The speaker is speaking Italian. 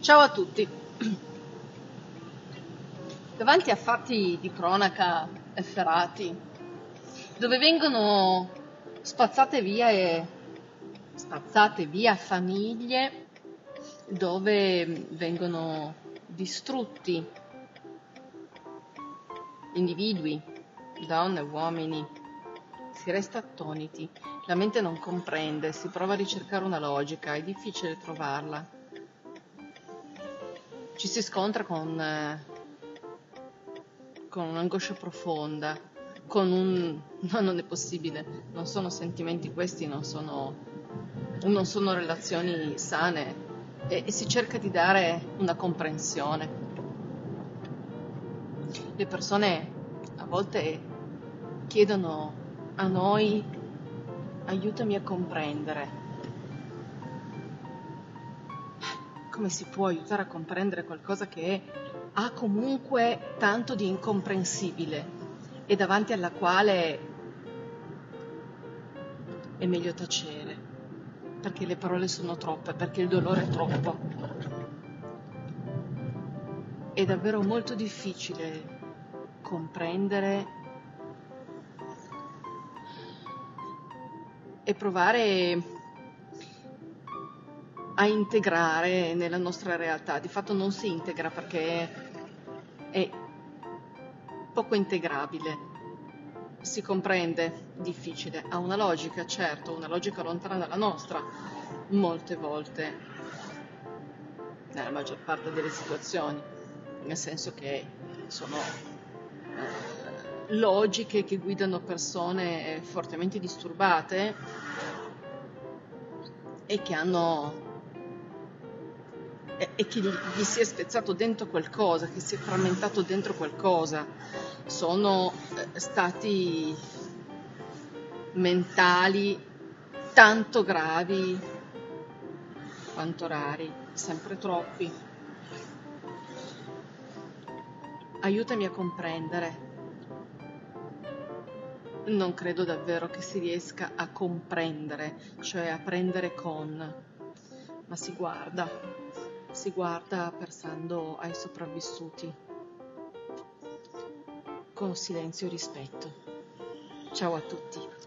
Ciao a tutti. Davanti a fatti di cronaca efferati, dove vengono spazzate via, e, spazzate via famiglie, dove vengono distrutti individui, donne, uomini, si resta attoniti, la mente non comprende, si prova a ricercare una logica, è difficile trovarla. Ci si scontra con, eh, con un'angoscia profonda, con un... no, non è possibile, non sono sentimenti questi, non sono, non sono relazioni sane e, e si cerca di dare una comprensione. Le persone a volte chiedono a noi aiutami a comprendere. Come si può aiutare a comprendere qualcosa che ha comunque tanto di incomprensibile e davanti alla quale è meglio tacere, perché le parole sono troppe, perché il dolore è troppo. È davvero molto difficile comprendere e provare a integrare nella nostra realtà. Di fatto non si integra perché è poco integrabile. Si comprende, difficile, ha una logica, certo, una logica lontana dalla nostra, molte volte, nella maggior parte delle situazioni, nel senso che sono logiche che guidano persone fortemente disturbate e che hanno e che gli si è spezzato dentro qualcosa, che si è frammentato dentro qualcosa. Sono eh, stati mentali tanto gravi quanto rari, sempre troppi. Aiutami a comprendere non credo davvero che si riesca a comprendere, cioè a prendere con, ma si guarda, si guarda pensando ai sopravvissuti, con silenzio e rispetto. Ciao a tutti.